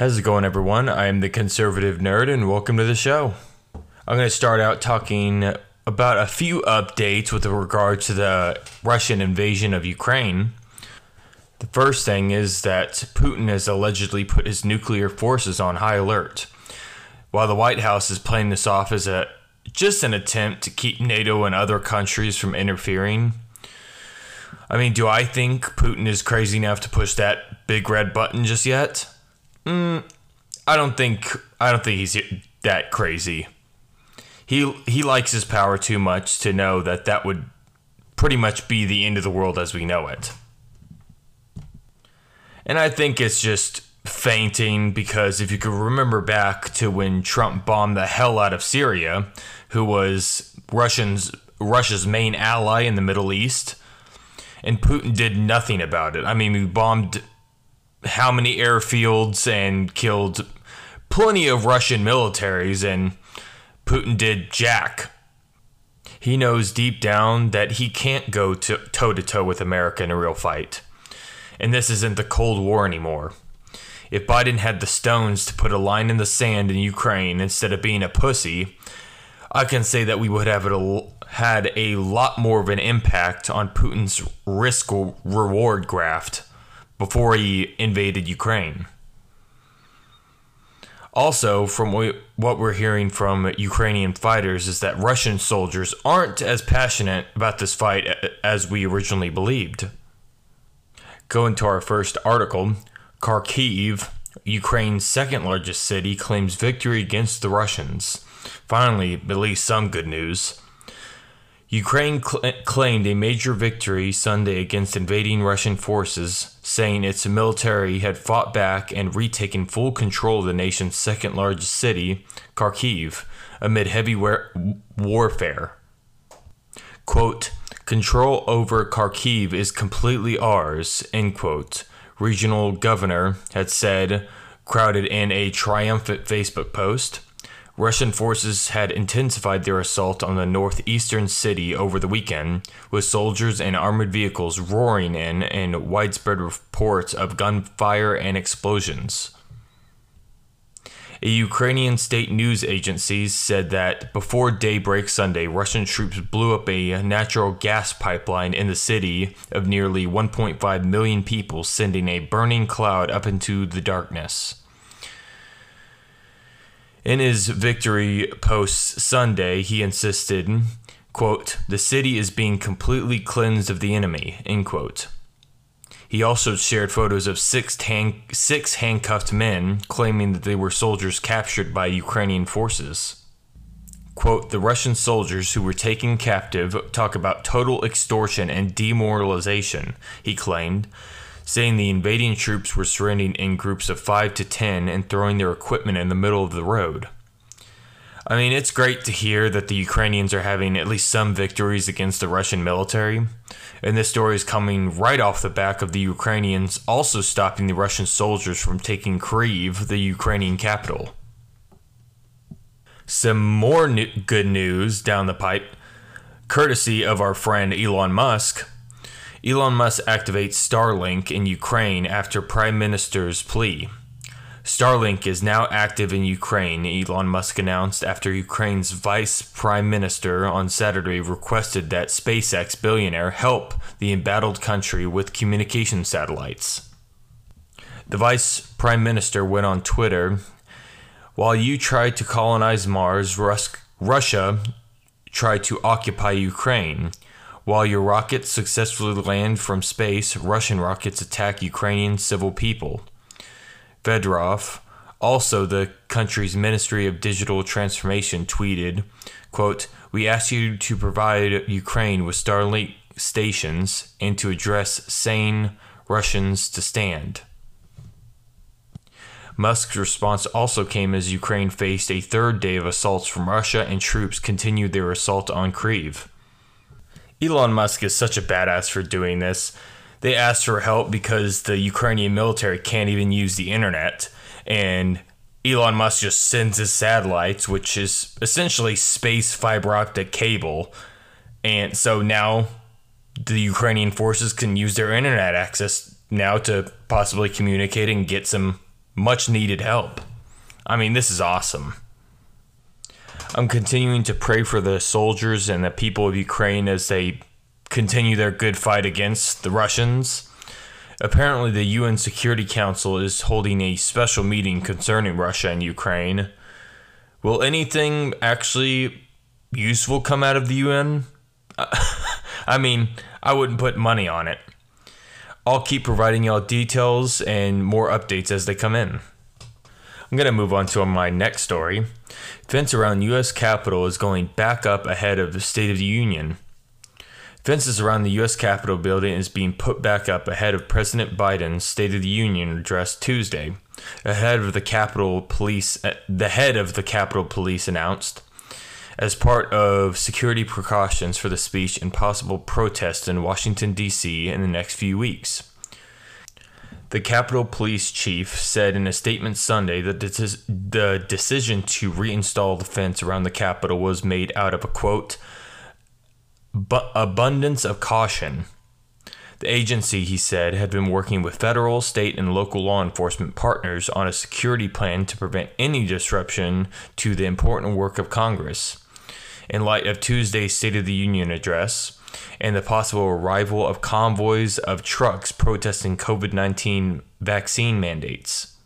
How's it going, everyone? I am the conservative nerd, and welcome to the show. I'm going to start out talking about a few updates with regard to the Russian invasion of Ukraine. The first thing is that Putin has allegedly put his nuclear forces on high alert. While the White House is playing this off as a just an attempt to keep NATO and other countries from interfering. I mean, do I think Putin is crazy enough to push that big red button just yet? Mm, I don't think I don't think he's that crazy. He he likes his power too much to know that that would pretty much be the end of the world as we know it. And I think it's just feinting because if you could remember back to when Trump bombed the hell out of Syria, who was Russians Russia's main ally in the Middle East, and Putin did nothing about it. I mean, we bombed how many airfields and killed plenty of Russian militaries, and Putin did jack. He knows deep down that he can't go toe to toe with America in a real fight. And this isn't the Cold War anymore. If Biden had the stones to put a line in the sand in Ukraine instead of being a pussy, I can say that we would have a, had a lot more of an impact on Putin's risk reward graft before he invaded Ukraine. Also, from what we're hearing from Ukrainian fighters, is that Russian soldiers aren't as passionate about this fight as we originally believed. Going to our first article Kharkiv, Ukraine's second largest city, claims victory against the Russians. Finally, at least some good news. Ukraine cl- claimed a major victory Sunday against invading Russian forces, saying its military had fought back and retaken full control of the nation's second largest city, Kharkiv, amid heavy war- warfare. Quote, Control over Kharkiv is completely ours, end quote, regional governor had said, crowded in a triumphant Facebook post. Russian forces had intensified their assault on the northeastern city over the weekend, with soldiers and armored vehicles roaring in and widespread reports of gunfire and explosions. A Ukrainian state news agency said that before daybreak Sunday, Russian troops blew up a natural gas pipeline in the city of nearly 1.5 million people, sending a burning cloud up into the darkness. In his victory post Sunday, he insisted, quote, the city is being completely cleansed of the enemy, end quote. He also shared photos of six, hand- six handcuffed men, claiming that they were soldiers captured by Ukrainian forces. Quote, the Russian soldiers who were taken captive talk about total extortion and demoralization, he claimed saying the invading troops were surrendering in groups of 5 to 10 and throwing their equipment in the middle of the road. I mean, it's great to hear that the Ukrainians are having at least some victories against the Russian military. And this story is coming right off the back of the Ukrainians also stopping the Russian soldiers from taking Kyiv, the Ukrainian capital. Some more good news down the pipe, courtesy of our friend Elon Musk. Elon Musk activates Starlink in Ukraine after Prime Minister's plea. Starlink is now active in Ukraine, Elon Musk announced after Ukraine's Vice Prime Minister on Saturday requested that SpaceX billionaire help the embattled country with communication satellites. The Vice Prime Minister went on Twitter While you tried to colonize Mars, Rus- Russia tried to occupy Ukraine. While your rockets successfully land from space, Russian rockets attack Ukrainian civil people. Fedorov, also the country's Ministry of Digital Transformation, tweeted, quote, We ask you to provide Ukraine with Starlink stations and to address sane Russians to stand. Musk's response also came as Ukraine faced a third day of assaults from Russia and troops continued their assault on Kyiv. Elon Musk is such a badass for doing this. They asked for help because the Ukrainian military can't even use the internet. And Elon Musk just sends his satellites, which is essentially space fiber optic cable. And so now the Ukrainian forces can use their internet access now to possibly communicate and get some much needed help. I mean, this is awesome. I'm continuing to pray for the soldiers and the people of Ukraine as they continue their good fight against the Russians. Apparently, the UN Security Council is holding a special meeting concerning Russia and Ukraine. Will anything actually useful come out of the UN? I mean, I wouldn't put money on it. I'll keep providing y'all details and more updates as they come in. I'm going to move on to my next story. Fence around U.S. Capitol is going back up ahead of the State of the Union. Fences around the U.S. Capitol building is being put back up ahead of President Biden's State of the Union address Tuesday. Ahead of the Capitol Police, uh, the head of the Capitol Police announced, as part of security precautions for the speech and possible protests in Washington, D.C. in the next few weeks. The Capitol Police Chief said in a statement Sunday that the decision to reinstall the fence around the Capitol was made out of a quote, abundance of caution. The agency, he said, had been working with federal, state, and local law enforcement partners on a security plan to prevent any disruption to the important work of Congress in light of Tuesday's State of the Union address and the possible arrival of convoys of trucks protesting COVID 19 vaccine mandates.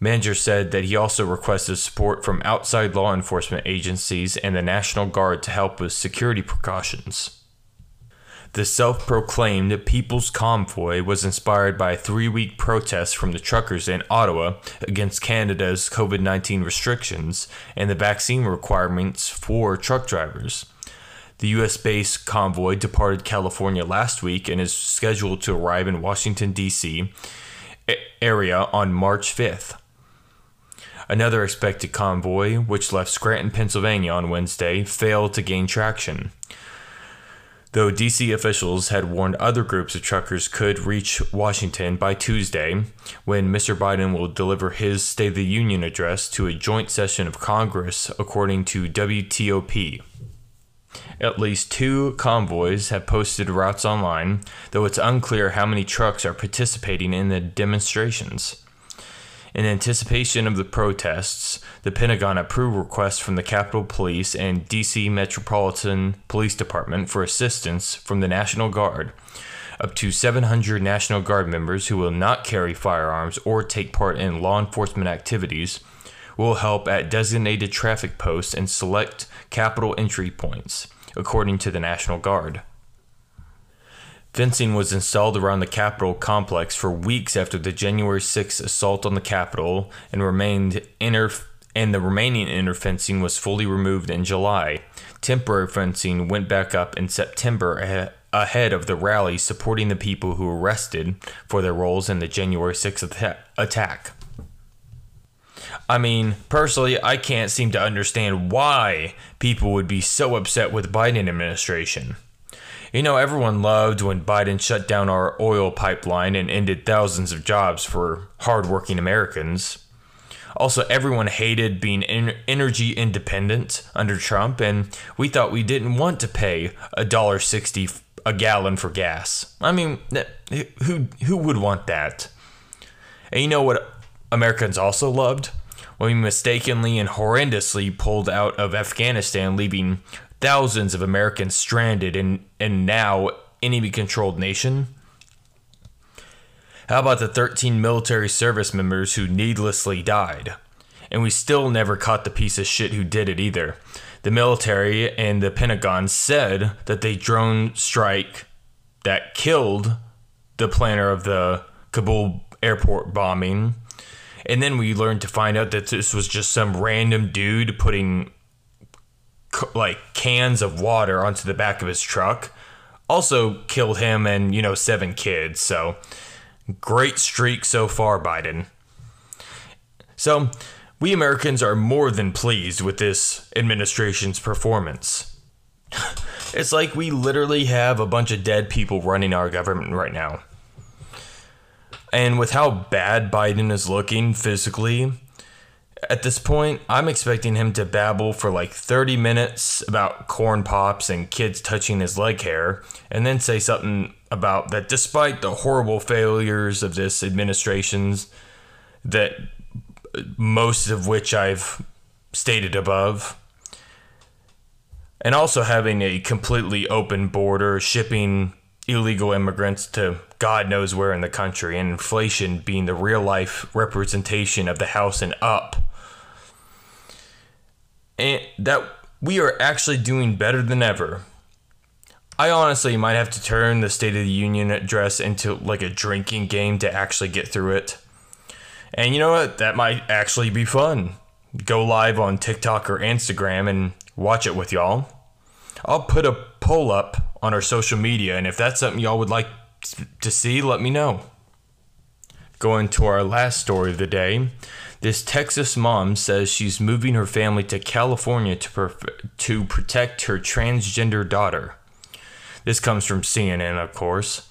Manger said that he also requested support from outside law enforcement agencies and the National Guard to help with security precautions. The self proclaimed People's Convoy was inspired by a three week protest from the truckers in Ottawa against Canada's COVID 19 restrictions and the vaccine requirements for truck drivers. The US based convoy departed California last week and is scheduled to arrive in Washington, D.C. area on March 5th. Another expected convoy, which left Scranton, Pennsylvania on Wednesday, failed to gain traction though DC officials had warned other groups of truckers could reach Washington by Tuesday when Mr. Biden will deliver his State of the Union address to a joint session of Congress, according to WTOP. At least two convoys have posted routes online, though it's unclear how many trucks are participating in the demonstrations. In anticipation of the protests, the Pentagon approved requests from the Capitol Police and D.C. Metropolitan Police Department for assistance from the National Guard. Up to 700 National Guard members who will not carry firearms or take part in law enforcement activities will help at designated traffic posts and select Capitol entry points, according to the National Guard. Fencing was installed around the Capitol complex for weeks after the January 6 assault on the Capitol and remained inner and the remaining inner fencing was fully removed in July. Temporary fencing went back up in September ahead of the rally supporting the people who were arrested for their roles in the January 6th attack. I mean, personally, I can't seem to understand why people would be so upset with Biden administration. You know, everyone loved when Biden shut down our oil pipeline and ended thousands of jobs for hardworking Americans. Also, everyone hated being energy independent under Trump, and we thought we didn't want to pay a dollar sixty a gallon for gas. I mean, who who would want that? And you know what Americans also loved? When we mistakenly and horrendously pulled out of Afghanistan, leaving thousands of Americans stranded in, in now enemy controlled nation? How about the 13 military service members who needlessly died? And we still never caught the piece of shit who did it either. The military and the Pentagon said that they drone strike that killed the planner of the Kabul airport bombing. And then we learned to find out that this was just some random dude putting like cans of water onto the back of his truck. Also killed him and, you know, seven kids. So great streak so far, Biden. So, we Americans are more than pleased with this administration's performance. it's like we literally have a bunch of dead people running our government right now. And with how bad Biden is looking physically, at this point, I'm expecting him to babble for like 30 minutes about corn pops and kids touching his leg hair, and then say something about that despite the horrible failures of this administration's that most of which I've stated above and also having a completely open border shipping illegal immigrants to God knows where in the country, and inflation being the real life representation of the house and up. And that we are actually doing better than ever. I honestly might have to turn the State of the Union address into like a drinking game to actually get through it. And you know what? That might actually be fun. Go live on TikTok or Instagram and watch it with y'all. I'll put a poll up on our social media, and if that's something y'all would like to see, let me know. Going to our last story of the day. This Texas mom says she's moving her family to California to, per- to protect her transgender daughter. This comes from CNN, of course.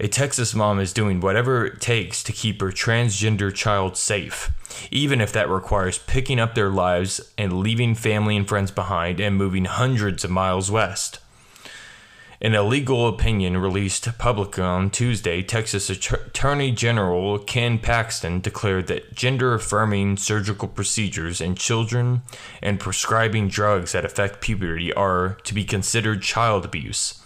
A Texas mom is doing whatever it takes to keep her transgender child safe, even if that requires picking up their lives and leaving family and friends behind and moving hundreds of miles west. In a legal opinion released publicly on Tuesday, Texas Attorney General Ken Paxton declared that gender affirming surgical procedures in children and prescribing drugs that affect puberty are to be considered child abuse,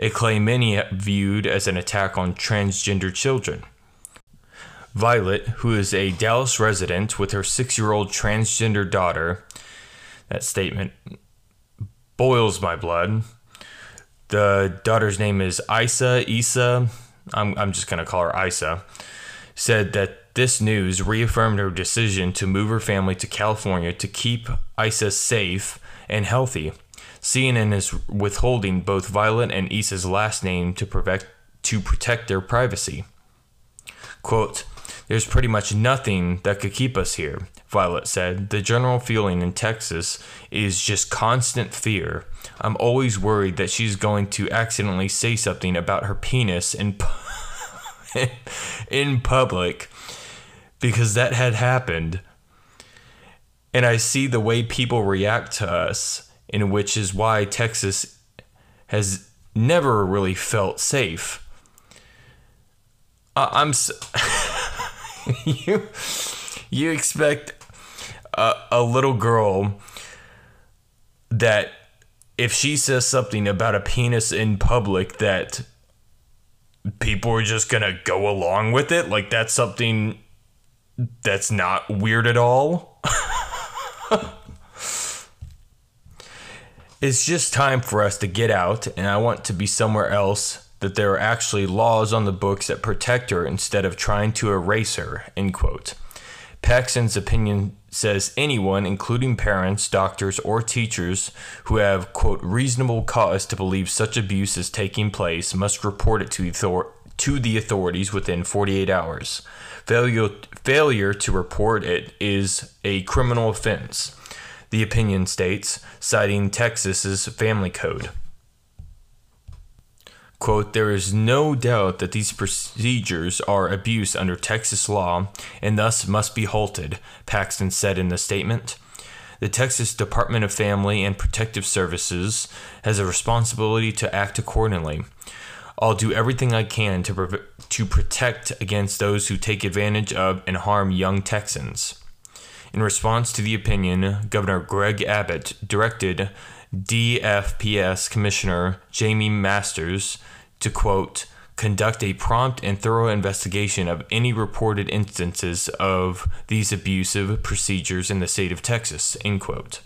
a claim many viewed as an attack on transgender children. Violet, who is a Dallas resident with her six year old transgender daughter, that statement boils my blood the daughter's name is Isa. Isa, I'm, I'm just going to call her Isa, said that this news reaffirmed her decision to move her family to California to keep Isa safe and healthy. CNN is withholding both Violet and Isa's last name to protect, to protect their privacy. Quote, There's pretty much nothing that could keep us here, Violet said. The general feeling in Texas is just constant fear I'm always worried that she's going to accidentally say something about her penis in in public because that had happened. And I see the way people react to us, in which is why Texas has never really felt safe. I'm you you expect a, a little girl that if she says something about a penis in public that people are just gonna go along with it, like that's something that's not weird at all. it's just time for us to get out, and I want to be somewhere else that there are actually laws on the books that protect her instead of trying to erase her. End quote. Paxton's opinion says anyone, including parents, doctors, or teachers who have, quote, reasonable cause to believe such abuse is taking place, must report it to, author- to the authorities within 48 hours. Failure, failure to report it is a criminal offense, the opinion states, citing Texas's family code. Quote, there is no doubt that these procedures are abuse under Texas law and thus must be halted, Paxton said in the statement. The Texas Department of Family and Protective Services has a responsibility to act accordingly. I'll do everything I can to, pre- to protect against those who take advantage of and harm young Texans. In response to the opinion, Governor Greg Abbott directed DFPS Commissioner Jamie Masters to quote, conduct a prompt and thorough investigation of any reported instances of these abusive procedures in the state of Texas, end quote.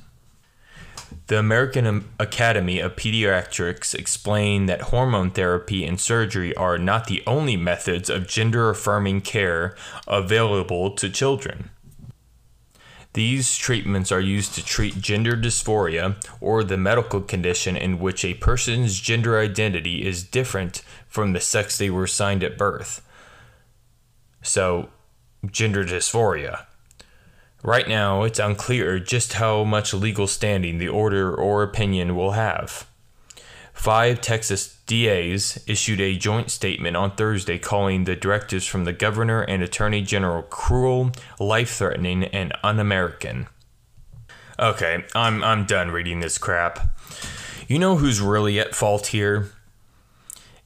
The American Academy of Pediatrics explained that hormone therapy and surgery are not the only methods of gender affirming care available to children. These treatments are used to treat gender dysphoria or the medical condition in which a person's gender identity is different from the sex they were assigned at birth. So, gender dysphoria. Right now, it's unclear just how much legal standing the order or opinion will have. Five Texas DAs issued a joint statement on Thursday calling the directives from the governor and attorney general cruel, life threatening, and un American. Okay, I'm, I'm done reading this crap. You know who's really at fault here?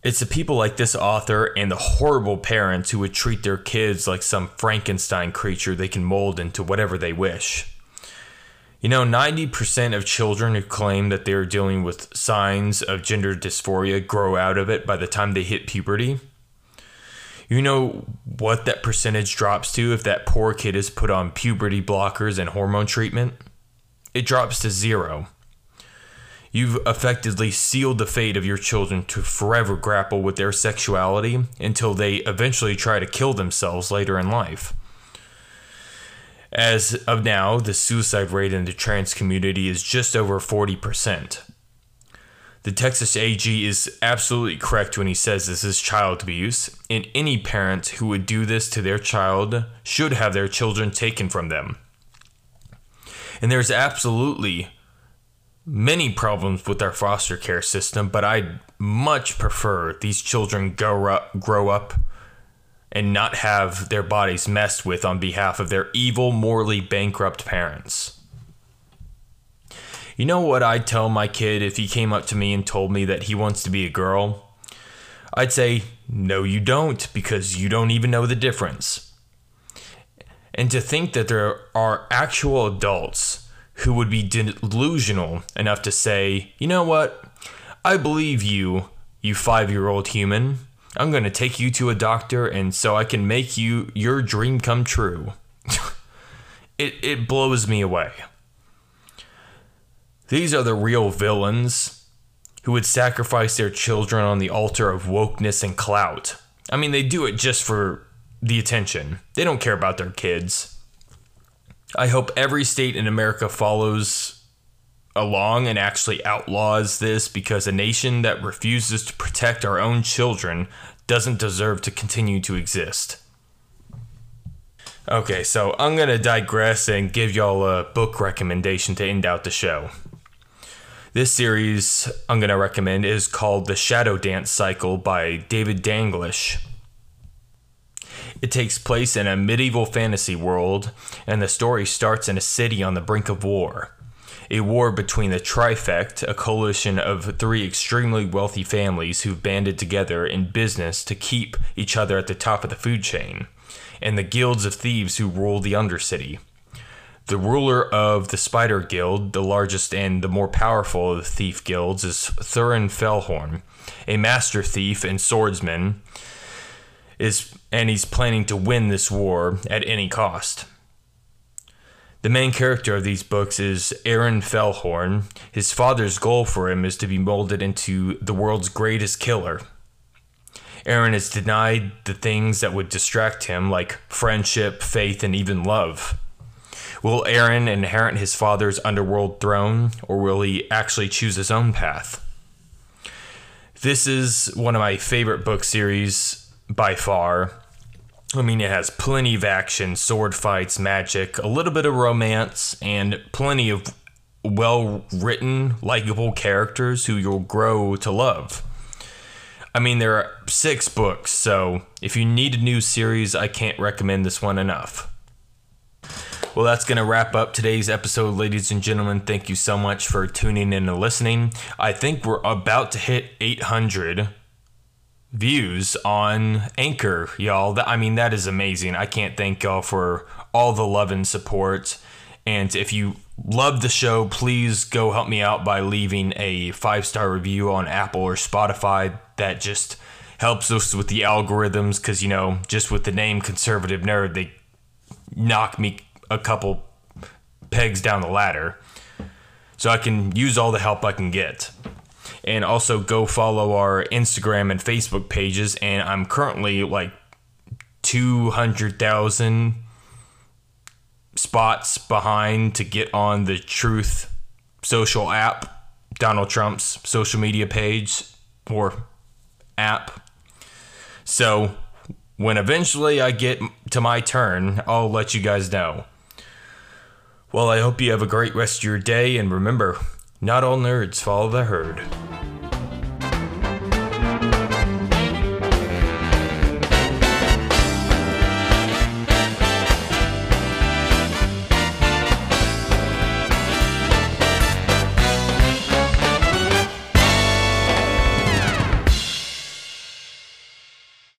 It's the people like this author and the horrible parents who would treat their kids like some Frankenstein creature they can mold into whatever they wish. You know, 90% of children who claim that they're dealing with signs of gender dysphoria grow out of it by the time they hit puberty. You know what that percentage drops to if that poor kid is put on puberty blockers and hormone treatment? It drops to zero. You've effectively sealed the fate of your children to forever grapple with their sexuality until they eventually try to kill themselves later in life. As of now, the suicide rate in the trans community is just over 40%. The Texas AG is absolutely correct when he says this is child abuse, and any parent who would do this to their child should have their children taken from them. And there's absolutely many problems with our foster care system, but I'd much prefer these children grow up, grow up and not have their bodies messed with on behalf of their evil, morally bankrupt parents. You know what I'd tell my kid if he came up to me and told me that he wants to be a girl? I'd say, No, you don't, because you don't even know the difference. And to think that there are actual adults who would be delusional enough to say, You know what? I believe you, you five year old human. I'm going to take you to a doctor and so I can make you your dream come true. it, it blows me away. These are the real villains who would sacrifice their children on the altar of wokeness and clout. I mean, they do it just for the attention, they don't care about their kids. I hope every state in America follows along and actually outlaws this because a nation that refuses to protect our own children doesn't deserve to continue to exist. Okay, so I'm going to digress and give y'all a book recommendation to end out the show. This series I'm going to recommend is called The Shadow Dance Cycle by David Dalglish. It takes place in a medieval fantasy world, and the story starts in a city on the brink of war a war between the Trifect, a coalition of three extremely wealthy families who've banded together in business to keep each other at the top of the food chain, and the guilds of thieves who rule the Undercity. The ruler of the Spider Guild, the largest and the more powerful of the thief guilds, is Thurin Felhorn, a master thief and swordsman, is and he's planning to win this war at any cost. The main character of these books is Aaron Felhorn. His father's goal for him is to be molded into the world's greatest killer. Aaron is denied the things that would distract him, like friendship, faith, and even love. Will Aaron inherit his father's underworld throne, or will he actually choose his own path? This is one of my favorite book series by far, I mean, it has plenty of action, sword fights, magic, a little bit of romance, and plenty of well written, likable characters who you'll grow to love. I mean, there are six books, so if you need a new series, I can't recommend this one enough. Well, that's going to wrap up today's episode, ladies and gentlemen. Thank you so much for tuning in and listening. I think we're about to hit 800 views on Anchor, y'all. I mean, that is amazing. I can't thank y'all for all the love and support. And if you love the show, please go help me out by leaving a five star review on Apple or Spotify. That just helps us with the algorithms because, you know, just with the name Conservative Nerd, they knock me a couple pegs down the ladder. So I can use all the help I can get and also go follow our Instagram and Facebook pages. And I'm currently like 200,000 spots behind to get on the Truth social app, Donald Trump's social media page or app. So when eventually I get to my turn, I'll let you guys know. Well, I hope you have a great rest of your day, and remember, not all nerds follow the herd.